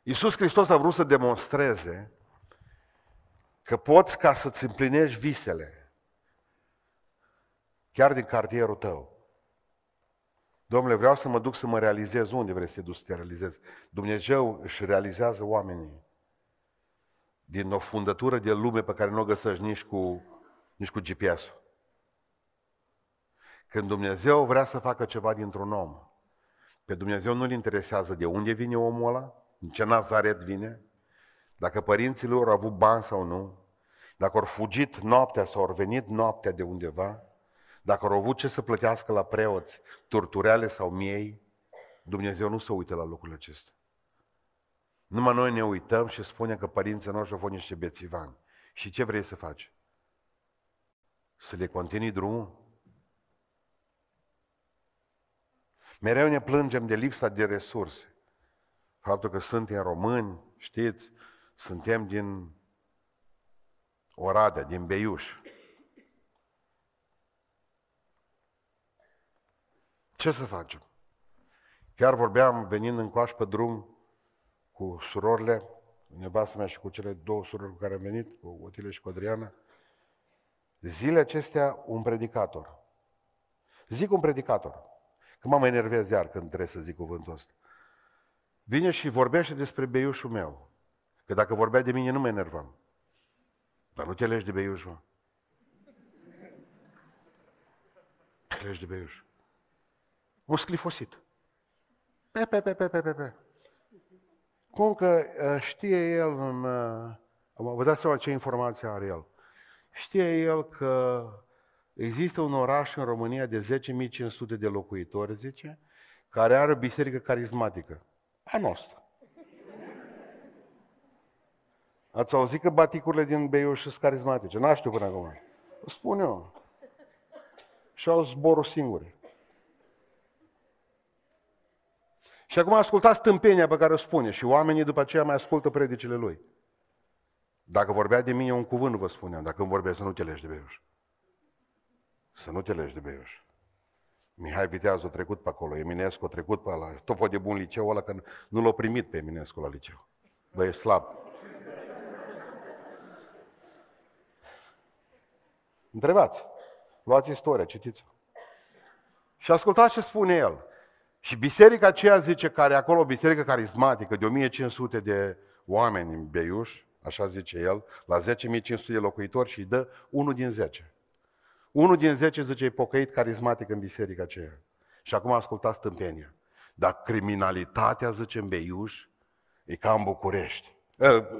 Iisus Hristos a vrut să demonstreze că poți ca să-ți împlinești visele, chiar din cartierul tău. Domnule, vreau să mă duc să mă realizez unde vrei să te duci să te realizezi. Dumnezeu își realizează oamenii din o fundătură de lume pe care nu o găsești nici cu, nici cu GPS-ul. Când Dumnezeu vrea să facă ceva dintr-un om, pe Dumnezeu nu-L interesează de unde vine omul ăla, în ce Nazaret vine, dacă părinții lor au avut bani sau nu, dacă au fugit noaptea sau au venit noaptea de undeva, dacă au avut ce să plătească la preoți, turtureale sau miei, Dumnezeu nu se uită la lucrurile acestea. Numai noi ne uităm și spunem că părinții noștri au fost niște bețivani. Și ce vrei să faci? Să le continui drumul? Mereu ne plângem de lipsa de resurse. Faptul că suntem români, știți, suntem din Oradea, din Beiuș. Ce să facem? Chiar vorbeam, venind în coaș pe drum, cu surorile, nevastă mea și cu cele două surori cu care am venit, cu Otile și cu Adriana, zile acestea un predicator. Zic un predicator, că mă mai enervez iar când trebuie să zic cuvântul ăsta. Vine și vorbește despre beiușul meu. Că dacă vorbea de mine nu mă enervam. Dar nu te legi de beiuș, mă. Te legi de beiuș. Un sclifosit. Pe, pe, pe, pe, pe, pe, pe. Cum că uh, știe el, în, uh, vă dați seama ce informație are el. Știe el că există un oraș în România de 10.500 de locuitori, zice, care are o biserică carismatică. A noastră. Ați auzit că baticurile din Beiuș sunt carismatice? N-aș știu până acum. O spun eu. Și au zborul singure. Și acum ascultați tâmpenia pe care o spune și oamenii după aceea mai ascultă predicile lui. Dacă vorbea de mine un cuvânt, vă spuneam. Dacă îmi vorbea să nu te legi de Beiuș. Să nu te legi de Beiuș. Mihai Viteazul a trecut pe acolo, Eminescu a trecut pe ăla, tot de bun liceu ăla, că nu l-a primit pe Eminescu la liceu. Bă, e slab. Întrebați. Luați istoria, citiți Și ascultați ce spune el. Și biserica aceea zice, care acolo, biserică carismatică de 1500 de oameni în Beiuș, așa zice el, la 10.500 de locuitori și îi dă unul din 10. Unul din 10 zice e pocăit carismatic în biserica aceea. Și acum ascultați tâmpenia. Dar criminalitatea, zice în Beiuș, e ca în București.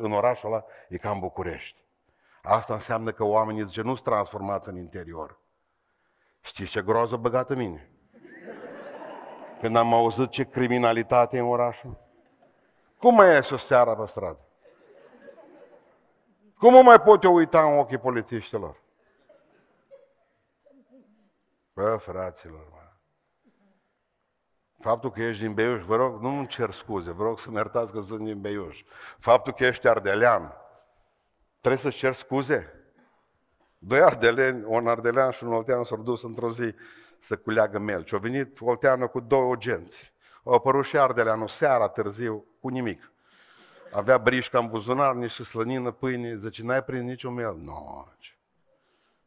În orașul ăla e ca în București. Asta înseamnă că oamenii, zice, nu sunt transformați în interior. Știți ce groază băgată mine? Când am auzit ce criminalitate e în orașul. Cum mai ies o seara pe stradă? Cum mă mai pot eu uita în ochii polițiștilor? Bă, fraților, mă. Faptul că ești din Beiuș, vă rog, nu îmi cer scuze, vă rog să-mi iertați că sunt din Beiuș. Faptul că ești ardelean, trebuie să-ți cer scuze? Doi ardeleni, un ardelean și un oltean s-au dus într-o zi să culeagă melci. Au venit olteanul cu două genți. Au apărut și ardeleanul seara târziu cu nimic. Avea brișca în buzunar, niște slănină, pâine, zice, n-ai prins niciun mel? Nu.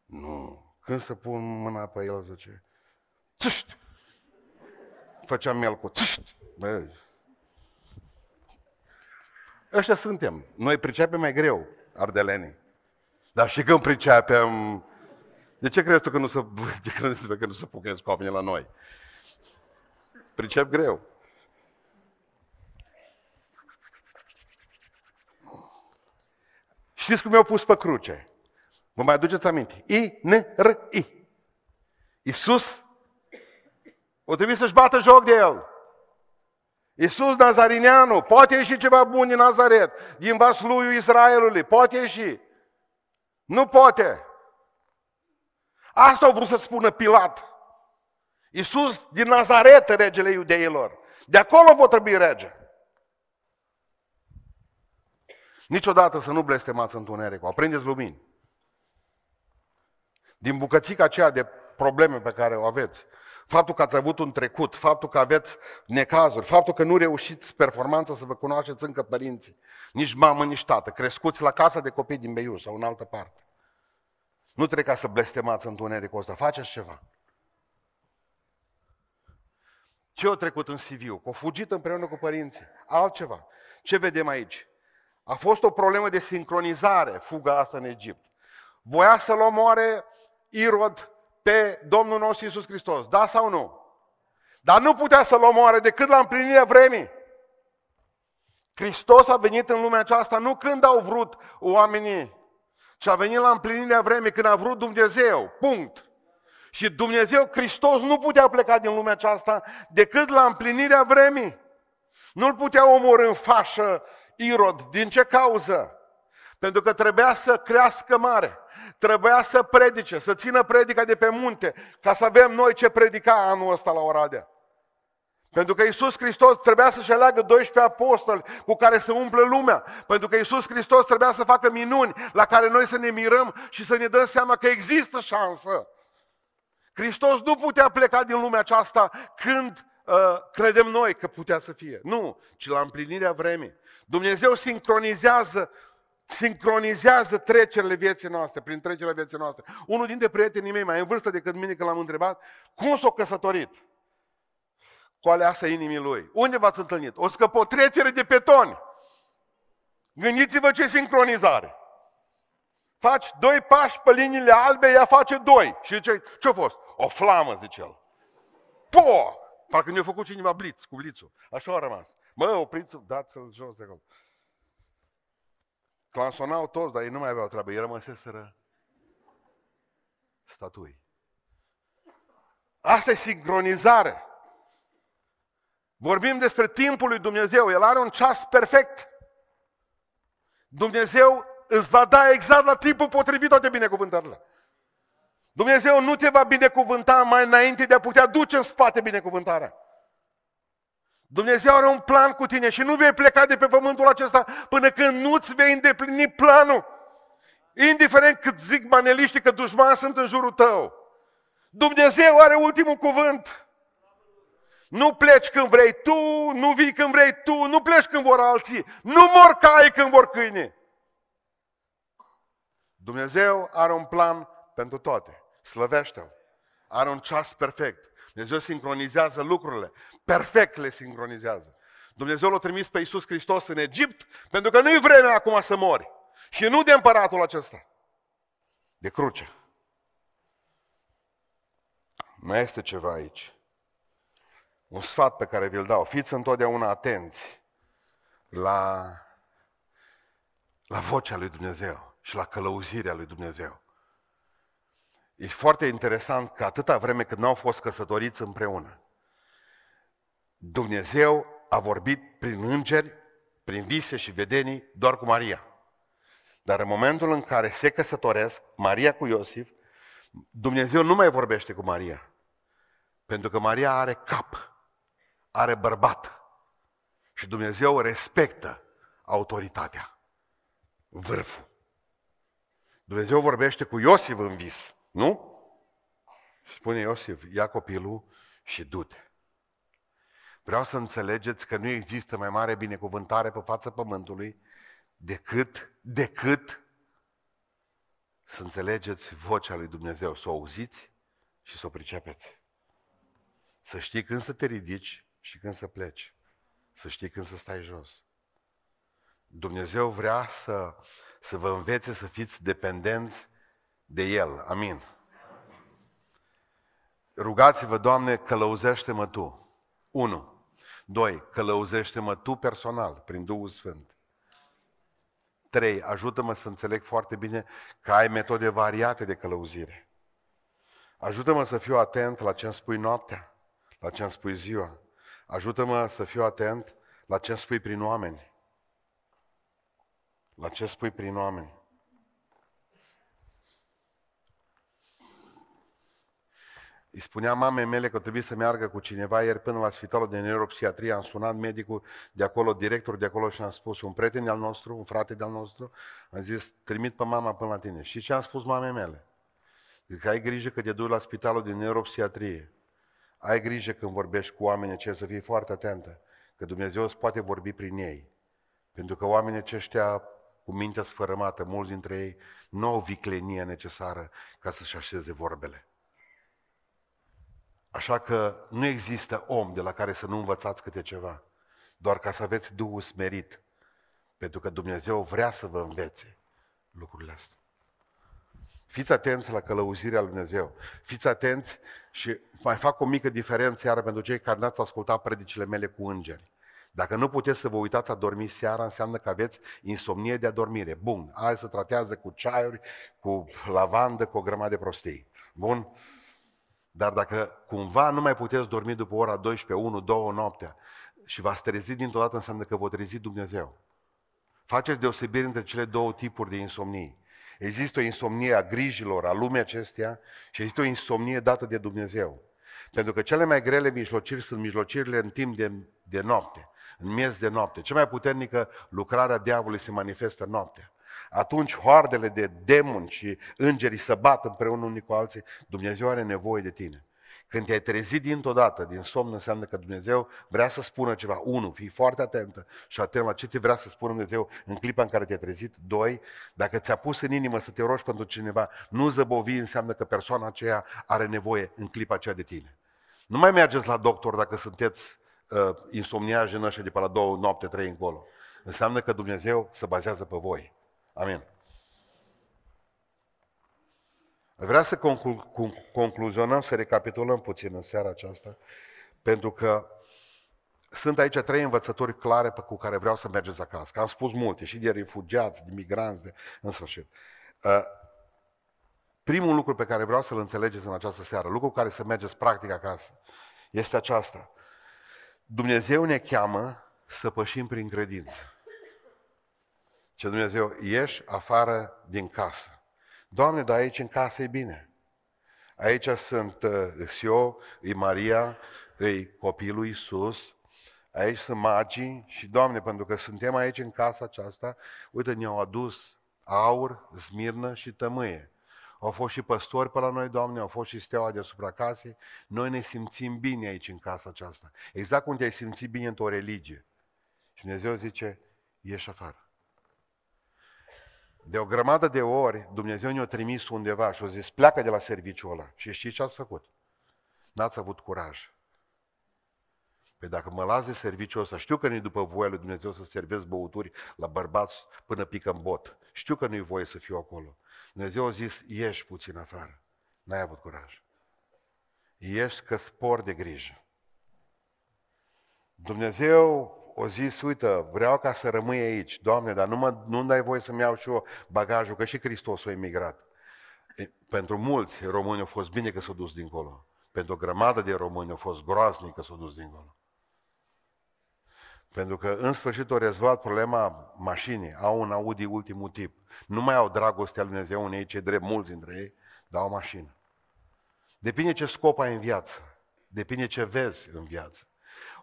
Nu. Când să pun mâna pe el, zice, țâști! Făceam mel cu țâști! Bă. Ăștia suntem. Noi pricepem mai greu, ardelenii. Dar și când pricepem, de ce crezi tu că nu se, de ce crezi că nu se pucnesc oamenii la noi? Pricep greu. Știți cum mi-au pus pe cruce? Vă mai aduceți aminte? I-N-R-I. Iisus o trebuie să-și bată joc de el. Iisus Nazarineanu, poate ieși ceva bun din Nazaret, din vasluiul Israelului, poate ieși. Nu poate. Asta au vrut să spună Pilat. Iisus din Nazaret, regele iudeilor. De acolo vă trebui rege. Niciodată să nu blestemați întunericul. Aprindeți lumini. Din bucățica aceea de probleme pe care o aveți, faptul că ați avut un trecut, faptul că aveți necazuri, faptul că nu reușiți performanța să vă cunoașteți încă părinții, nici mamă, nici tată, crescuți la casa de copii din Beiuș sau în altă parte. Nu trebuie ca să blestemați întunericul ăsta, faceți ceva. Ce a trecut în Siviu? O fugit împreună cu părinții. Altceva. Ce vedem aici? A fost o problemă de sincronizare, fuga asta în Egipt. Voia să-l omoare Irod pe Domnul nostru Iisus Hristos. Da sau nu? Dar nu putea să-l omoare decât la împlinirea vremii. Hristos a venit în lumea aceasta nu când au vrut oamenii, ci a venit la împlinirea vremii când a vrut Dumnezeu. Punct. Și Dumnezeu, Hristos, nu putea pleca din lumea aceasta decât la împlinirea vremii. Nu-l putea omorâ în fașă Irod. Din ce cauză? Pentru că trebuia să crească mare. Trebuia să predice, să țină predica de pe munte, ca să avem noi ce predica anul ăsta la Oradea. Pentru că Isus Hristos trebuia să-și aleagă 12 apostoli cu care să umple lumea. Pentru că Isus Hristos trebuia să facă minuni la care noi să ne mirăm și să ne dăm seama că există șansă. Hristos nu putea pleca din lumea aceasta când uh, credem noi că putea să fie. Nu, ci la împlinirea vremii. Dumnezeu sincronizează sincronizează trecerile vieții noastre, prin trecerile vieții noastre. Unul dintre prietenii mei, mai în vârstă decât mine, că l-am întrebat, cum s-a căsătorit? Cu aleasa inimii lui. Unde v-ați întâlnit? O scăpă o trecere de petoni. Gândiți-vă ce sincronizare. Faci doi pași pe liniile albe, ea face doi. Și zice, ce-a fost? O flamă, zice el. Po! Parcă ne-a făcut cineva blitz, cu blițul. Așa a rămas. Mă, opriți dați-l jos de acolo. Clansonau toți, dar ei nu mai aveau treabă. Ei rămăseseră statui. Asta e sincronizare. Vorbim despre timpul lui Dumnezeu. El are un ceas perfect. Dumnezeu îți va da exact la timpul potrivit toate binecuvântările. Dumnezeu nu te va binecuvânta mai înainte de a putea duce în spate binecuvântarea. Dumnezeu are un plan cu tine și nu vei pleca de pe pământul acesta până când nu-ți vei îndeplini planul. Indiferent cât zic maneliștii că dușmani sunt în jurul tău. Dumnezeu are ultimul cuvânt. Nu pleci când vrei tu, nu vii când vrei tu, nu pleci când vor alții, nu mor cai când vor câine. Dumnezeu are un plan pentru toate. Slăvește-L. Are un ceas perfect. Dumnezeu sincronizează lucrurile. Perfect le sincronizează. Dumnezeu l-a trimis pe Iisus Hristos în Egipt pentru că nu-i vremea acum să mori. Și nu de împăratul acesta. De cruce. Mai este ceva aici. Un sfat pe care vi-l dau. Fiți întotdeauna atenți la, la vocea lui Dumnezeu și la călăuzirea lui Dumnezeu. E foarte interesant că atâta vreme când n-au fost căsătoriți împreună, Dumnezeu a vorbit prin îngeri, prin vise și vedenii, doar cu Maria. Dar în momentul în care se căsătoresc, Maria cu Iosif, Dumnezeu nu mai vorbește cu Maria. Pentru că Maria are cap, are bărbat. Și Dumnezeu respectă autoritatea, vârful. Dumnezeu vorbește cu Iosif în vis, nu? Spune Iosif, ia copilul și du-te. Vreau să înțelegeți că nu există mai mare binecuvântare pe fața pământului decât, decât să înțelegeți vocea lui Dumnezeu, să o auziți și să o pricepeți. Să știi când să te ridici și când să pleci. Să știi când să stai jos. Dumnezeu vrea să, să vă învețe să fiți dependenți de El. Amin. Rugați-vă, Doamne, călăuzește-mă Tu. 1. 2. Călăuzește-mă Tu personal, prin Duhul Sfânt. 3. Ajută-mă să înțeleg foarte bine că ai metode variate de călăuzire. Ajută-mă să fiu atent la ce îmi spui noaptea, la ce îmi spui ziua. Ajută-mă să fiu atent la ce îmi spui prin oameni. La ce spui prin oameni. Îi spunea mamei mele că trebuie să meargă cu cineva ieri până la spitalul de neuropsiatrie. Am sunat medicul de acolo, director de acolo și am spus, un prieten al nostru, un frate de-al nostru, am zis, trimit pe mama până la tine. Și ce am spus mamei mele? Zic, ai grijă că te duci la spitalul de neuropsiatrie. Ai grijă când vorbești cu oamenii ce să fii foarte atentă, că Dumnezeu îți poate vorbi prin ei. Pentru că oamenii aceștia cu mintea sfărămată, mulți dintre ei, nu au viclenie necesară ca să-și așeze vorbele. Așa că nu există om de la care să nu învățați câte ceva, doar ca să aveți Duhul smerit, pentru că Dumnezeu vrea să vă învețe lucrurile astea. Fiți atenți la călăuzirea lui Dumnezeu. Fiți atenți și mai fac o mică diferență iară pentru cei care n-ați ascultat predicile mele cu îngeri. Dacă nu puteți să vă uitați a dormi seara, înseamnă că aveți insomnie de adormire. Bun, aia se tratează cu ceaiuri, cu lavandă, cu o grămadă de prostii. Bun? Dar dacă cumva nu mai puteți dormi după ora 12, 1, 2 noaptea și v-ați trezit dintr-o dată, înseamnă că vă trezi Dumnezeu. Faceți deosebire între cele două tipuri de insomnie. Există o insomnie a grijilor, a lumii acesteia și există o insomnie dată de Dumnezeu. Pentru că cele mai grele mijlociri sunt mijlocirile în timp de, de noapte, în miez de noapte. Cea mai puternică lucrare a diavolului se manifestă noaptea atunci hoardele de demoni și îngerii să bat împreună unii cu alții, Dumnezeu are nevoie de tine. Când te-ai trezit dintr-o dată din somn, înseamnă că Dumnezeu vrea să spună ceva. Unu, fii foarte atentă și atent la ce te vrea să spună Dumnezeu în clipa în care te-ai trezit. Doi, dacă ți-a pus în inimă să te rogi pentru cineva, nu zăbovi înseamnă că persoana aceea are nevoie în clipa aceea de tine. Nu mai mergeți la doctor dacă sunteți uh, insomniași în ăștia de pe la două noapte, trei încolo. Înseamnă că Dumnezeu se bazează pe voi. Amin. Vreau să conclu- concluzionăm, să recapitulăm puțin în seara aceasta, pentru că sunt aici trei învățători clare pe cu care vreau să mergeți acasă. Că am spus multe, și de refugiați, de migranți, de... în sfârșit. Uh, primul lucru pe care vreau să-l înțelegeți în această seară, lucru care să mergeți practic acasă, este aceasta. Dumnezeu ne cheamă să pășim prin credință. Ce Dumnezeu, ieși afară din casă. Doamne, dar aici în casă e bine. Aici sunt uh, eu, e Maria, e copilul Iisus, aici sunt magii și, Doamne, pentru că suntem aici în casa aceasta, uite, ne-au adus aur, smirnă și tămâie. au fost și păstori pe la noi, Doamne, au fost și steaua deasupra casei. Noi ne simțim bine aici în casa aceasta. Exact cum te-ai simțit bine într-o religie. Și Dumnezeu zice, ieși afară. De o grămadă de ori, Dumnezeu ne-a trimis undeva și a zis, pleacă de la serviciul ăla. Și știți ce ați făcut? N-ați avut curaj. Păi dacă mă las de serviciul ăsta, știu că nu-i după voia lui Dumnezeu să servesc băuturi la bărbați până pică în bot. Știu că nu-i voie să fiu acolo. Dumnezeu a zis, ieși puțin afară. N-ai avut curaj. Ieși că spor de grijă. Dumnezeu o zis, uite, vreau ca să rămâi aici, Doamne, dar nu mă, nu dai voie să-mi iau și eu bagajul, că și Hristos a emigrat. Pentru mulți români au fost bine că s-au dus dincolo. Pentru o grămadă de români au fost groaznic că s-au dus dincolo. Pentru că în sfârșit au rezolvat problema mașinii. Au un Audi ultimul tip. Nu mai au dragostea lui Dumnezeu în ei, ce drept mulți dintre ei, dar au o mașină. Depinde ce scop ai în viață. Depinde ce vezi în viață.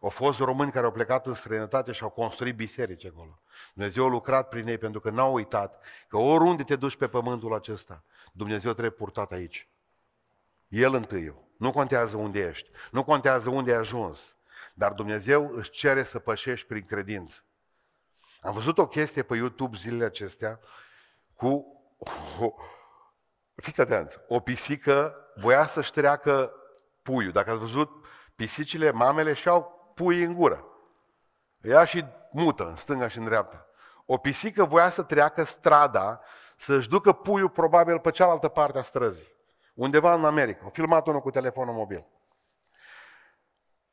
Au fost români care au plecat în străinătate și au construit biserici acolo. Dumnezeu a lucrat prin ei pentru că n-au uitat că oriunde te duci pe pământul acesta, Dumnezeu trebuie purtat aici. El întâiul. Nu contează unde ești. Nu contează unde ai ajuns. Dar Dumnezeu își cere să pășești prin credință. Am văzut o chestie pe YouTube zilele acestea cu o, fiți atenți, o pisică voia să-și treacă puiul. Dacă ați văzut, pisicile, mamele și-au pui în gură. Ea și mută în stânga și în dreapta. O pisică voia să treacă strada, să-și ducă puiul probabil pe cealaltă parte a străzii. Undeva în America. Au filmat unul cu telefonul mobil.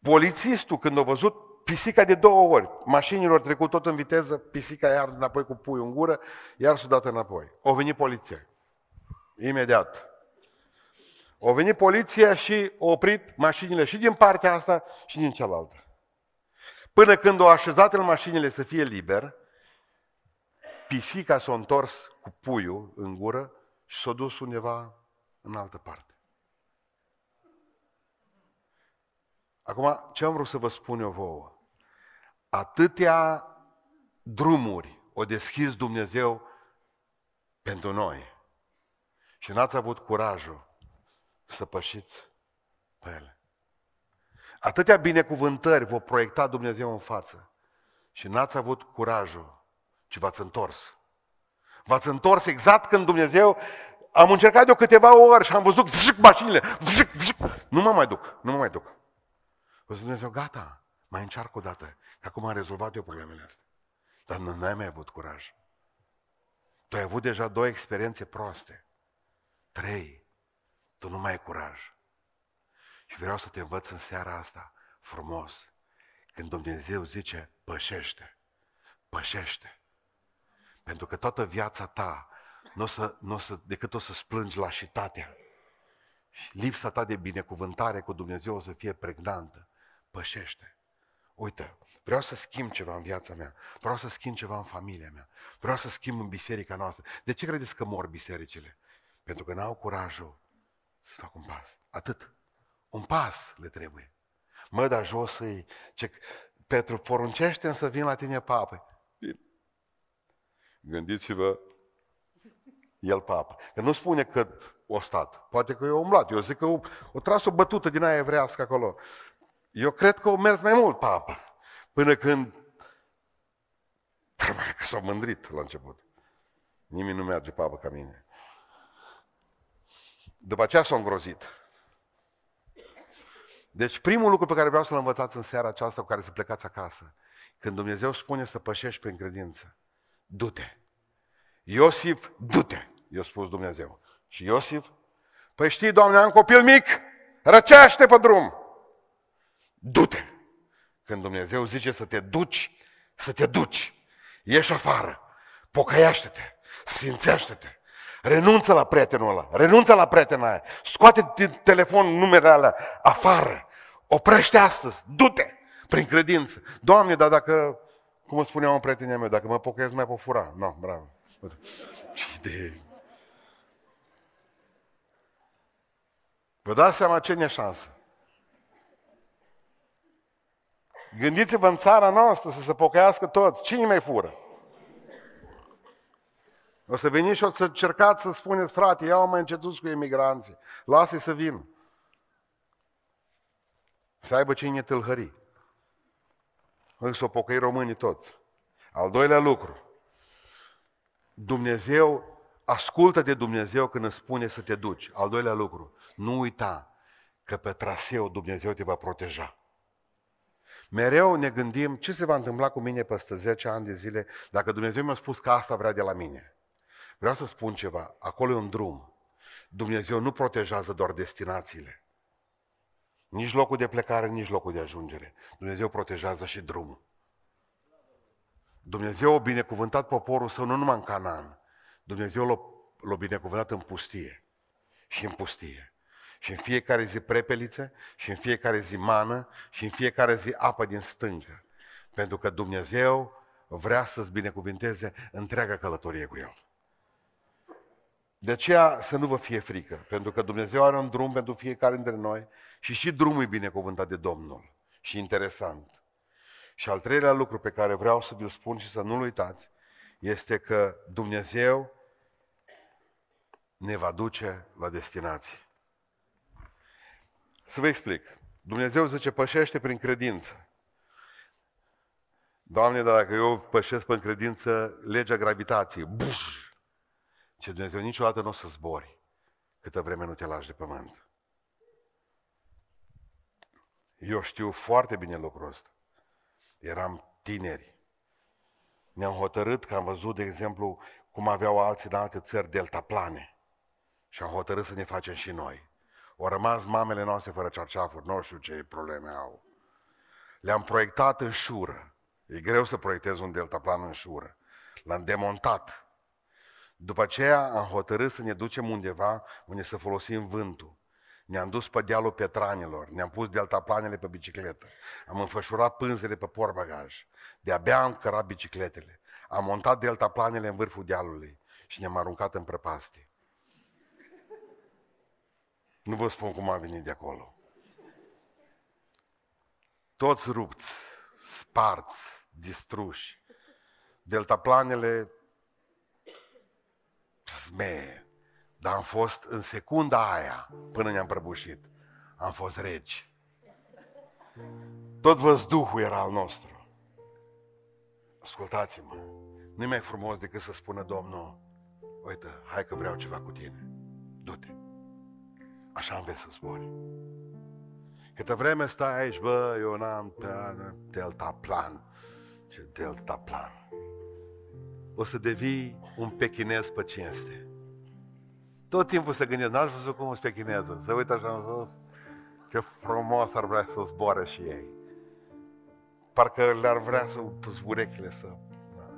Polițistul, când a văzut pisica de două ori, mașinilor trecut tot în viteză, pisica iar înapoi cu puiul în gură, iar s-a dat înapoi. O venit poliția. Imediat. O venit poliția și a oprit mașinile și din partea asta și din cealaltă. Până când o așezat în mașinile să fie liber, pisica s-a întors cu puiul în gură și s-a dus undeva în altă parte. Acum, ce am vrut să vă spun eu vouă? Atâtea drumuri o deschis Dumnezeu pentru noi. Și n-ați avut curajul să pășiți pe ele. Atâtea binecuvântări v-a proiectat Dumnezeu în față și n-ați avut curajul, ci v-ați întors. V-ați întors exact când Dumnezeu am încercat de câteva ori și am văzut vzic, mașinile, vzic, vzic. nu mă mai duc, nu mă mai duc. O să Dumnezeu, gata, mai încearcă o dată, că acum am rezolvat eu problemele astea. Dar nu ai mai avut curaj. Tu ai avut deja două experiențe proaste. Trei. Tu nu mai ai curaj. Și vreau să te învăț în seara asta, frumos, când Dumnezeu zice, pășește, pășește. Pentru că toată viața ta nu o să, n-o să, decât o să splângi lașitatea. Și lipsa ta de binecuvântare cu Dumnezeu o să fie pregnantă. Pășește. Uite, vreau să schimb ceva în viața mea. Vreau să schimb ceva în familia mea. Vreau să schimb în biserica noastră. De ce credeți că mor bisericile? Pentru că n-au curajul să fac un pas. Atât. Un pas le trebuie. Mă, dar jos îi... Ce... Petru, poruncește să vin la tine, papă. Gândiți-vă el papă. Că nu spune că o stat. Poate că e umblat. Eu zic că o, o tras o bătută din aia evrească acolo. Eu cred că o mers mai mult papă. Până când probabil că s-a mândrit la început. Nimeni nu merge papă ca mine. După aceea s-a îngrozit. Deci primul lucru pe care vreau să-l învățați în seara aceasta cu care să plecați acasă, când Dumnezeu spune să pășești prin credință, du-te. Iosif, du-te i-a spus Dumnezeu. Și Iosif, păi știi, Doamne, am copil mic, răcește pe drum. Du-te! Când Dumnezeu zice să te duci, să te duci. Ieși afară, pocăiaște-te, sfințește-te, renunță la prietenul ăla, renunță la prietena aia, scoate din telefon numele alea afară, oprește astăzi, du-te prin credință. Doamne, dar dacă, cum spunea un prieten meu, dacă mă pocăiesc, mai pot fura. Nu, no, bravo. Ce idee Vă dați seama ce neșansă. Gândiți-vă în țara noastră să se pocăiască toți. Cine mai fură? O să veniți și o să încercați să spuneți, frate, ia mai încetus cu emigranții, lasă-i să vină. Să aibă cine tâlhări. Îi să o pocăi românii toți. Al doilea lucru. Dumnezeu, ascultă de Dumnezeu când îți spune să te duci. Al doilea lucru. Nu uita că pe traseu Dumnezeu te va proteja. Mereu ne gândim ce se va întâmpla cu mine peste 10 ani de zile dacă Dumnezeu mi-a spus că asta vrea de la mine. Vreau să spun ceva, acolo e un drum. Dumnezeu nu protejează doar destinațiile. Nici locul de plecare, nici locul de ajungere. Dumnezeu protejează și drumul. Dumnezeu a binecuvântat poporul său nu numai în Canaan. Dumnezeu l-a, l-a binecuvântat în pustie. Și în pustie. Și în fiecare zi prepeliță, și în fiecare zi mană, și în fiecare zi apă din stâncă. Pentru că Dumnezeu vrea să-ți binecuvinteze întreaga călătorie cu El. De aceea să nu vă fie frică, pentru că Dumnezeu are un drum pentru fiecare dintre noi și și drumul e binecuvântat de Domnul. Și interesant. Și al treilea lucru pe care vreau să vi-l spun și să nu-l uitați, este că Dumnezeu ne va duce la destinație. Să vă explic. Dumnezeu zice, pășește prin credință. Doamne, dar dacă eu pășesc prin credință, legea gravitației, buș, ce Dumnezeu niciodată nu o să zbori câtă vreme nu te lași de pământ. Eu știu foarte bine lucrul ăsta. Eram tineri. Ne-am hotărât că am văzut, de exemplu, cum aveau alții în alte țări deltaplane. Și am hotărât să ne facem și noi. Au rămas mamele noastre fără cearceafuri, nu știu ce probleme au. Le-am proiectat în șură. E greu să proiectezi un deltaplan în șură. L-am demontat. După aceea am hotărât să ne ducem undeva unde să folosim vântul. Ne-am dus pe dealul Petranilor, ne-am pus deltaplanele pe bicicletă, am înfășurat pânzele pe porbagaj, de-abia am cărat bicicletele, am montat deltaplanele în vârful dealului și ne-am aruncat în prăpastie. Nu vă spun cum am venit de acolo. Toți rupți, sparți, distruși. Deltaplanele smeie. Dar am fost în secunda aia, până ne-am prăbușit, am fost regi. Tot văzduhul era al nostru. Ascultați-mă, nu mai frumos decât să spună Domnul, uite, hai că vreau ceva cu tine, du-te. Așa am să zbori. Câte vreme stai aici, bă, eu n-am delta plan. Ce delta plan o să devii un pechinez pe cinste. Tot timpul se gândesc, n-ați văzut cum sunt pechineză? Se uită așa în sus, ce frumos ar vrea să zboare și ei. Parcă le-ar vrea să pus urechile să... Da.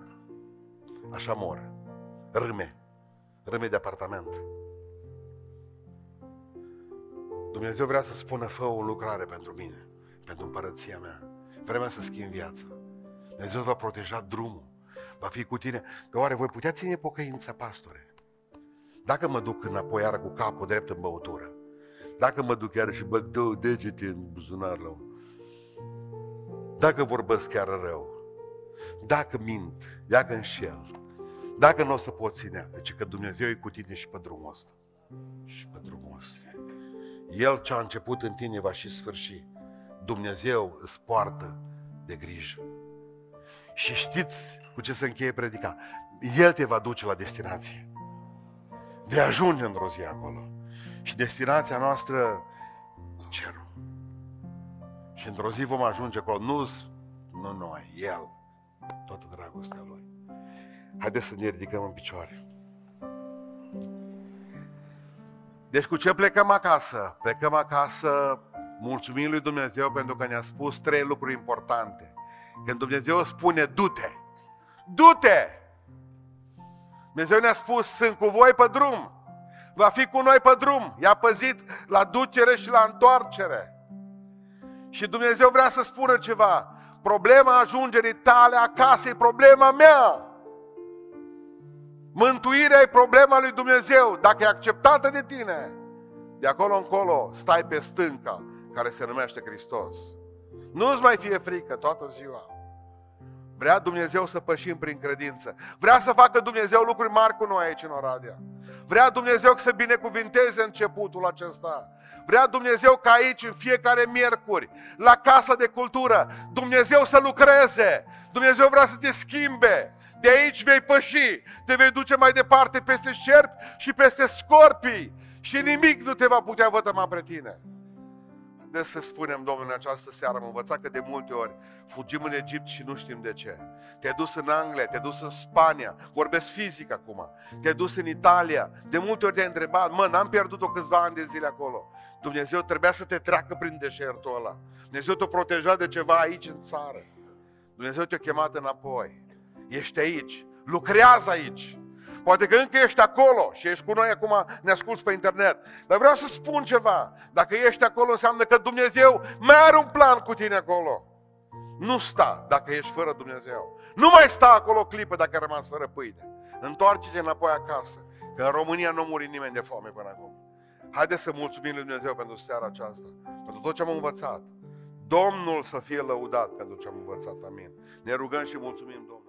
Așa mor. Râme. Râme de apartament. Dumnezeu vrea să spună, fă o lucrare pentru mine, pentru împărăția mea. Vremea să schimb viața. Dumnezeu va proteja drumul va fi cu tine. Că oare voi putea ține pocăința, pastore? Dacă mă duc înapoi iară cu capul drept în băutură, dacă mă duc iară și băg două degete în buzunar la dacă vorbesc chiar rău, dacă mint, dacă înșel, dacă nu o să pot ține, deci că Dumnezeu e cu tine și pe drumul ăsta. Și pe drumul ăsta. El ce a început în tine va și sfârși. Dumnezeu îți poartă de grijă. Și știți cu ce se încheie predica. El te va duce la destinație. Vei ajunge într-o zi acolo. Și destinația noastră, cerul. Și într-o zi vom ajunge acolo. Nu, nu noi, El. Toată dragostea Lui. Haideți să ne ridicăm în picioare. Deci cu ce plecăm acasă? Plecăm acasă mulțumim lui Dumnezeu pentru că ne-a spus trei lucruri importante. Când Dumnezeu spune du-te, du-te! Dumnezeu ne-a spus, sunt cu voi pe drum. Va fi cu noi pe drum. I-a păzit la ducere și la întoarcere. Și Dumnezeu vrea să spună ceva. Problema ajungerii tale acasă e problema mea. Mântuirea e problema lui Dumnezeu. Dacă e acceptată de tine, de acolo încolo stai pe stânca care se numește Hristos. Nu-ți mai fie frică toată ziua. Vrea Dumnezeu să pășim prin credință. Vrea să facă Dumnezeu lucruri mari cu noi aici în Oradea. Vrea Dumnezeu să binecuvinteze începutul acesta. Vrea Dumnezeu ca aici, în fiecare miercuri, la Casa de Cultură, Dumnezeu să lucreze. Dumnezeu vrea să te schimbe. De aici vei păși, te vei duce mai departe peste șerpi și peste scorpii și nimic nu te va putea vătăma pre tine. Haideți să spunem, Domnul, în această seară am învățat că de multe ori fugim în Egipt și nu știm de ce. Te-ai dus în Anglia, te-ai dus în Spania, vorbesc fizic acum, te-ai dus în Italia, de multe ori te-ai întrebat, mă, n-am pierdut-o câțiva ani de zile acolo. Dumnezeu trebuia să te treacă prin deșertul ăla. Dumnezeu te proteja de ceva aici în țară. Dumnezeu te-a chemat înapoi. Ești aici, lucrează aici. Poate că încă ești acolo și ești cu noi acum, ne asculți pe internet. Dar vreau să spun ceva. Dacă ești acolo, înseamnă că Dumnezeu mai are un plan cu tine acolo. Nu sta dacă ești fără Dumnezeu. Nu mai sta acolo o clipă dacă ai rămas fără pâine. Întoarce-te înapoi acasă. Că în România nu muri nimeni de foame până acum. Haideți să mulțumim Lui Dumnezeu pentru seara aceasta. Pentru tot ce am învățat. Domnul să fie lăudat pentru ce am învățat. Amin. Ne rugăm și mulțumim Domnului.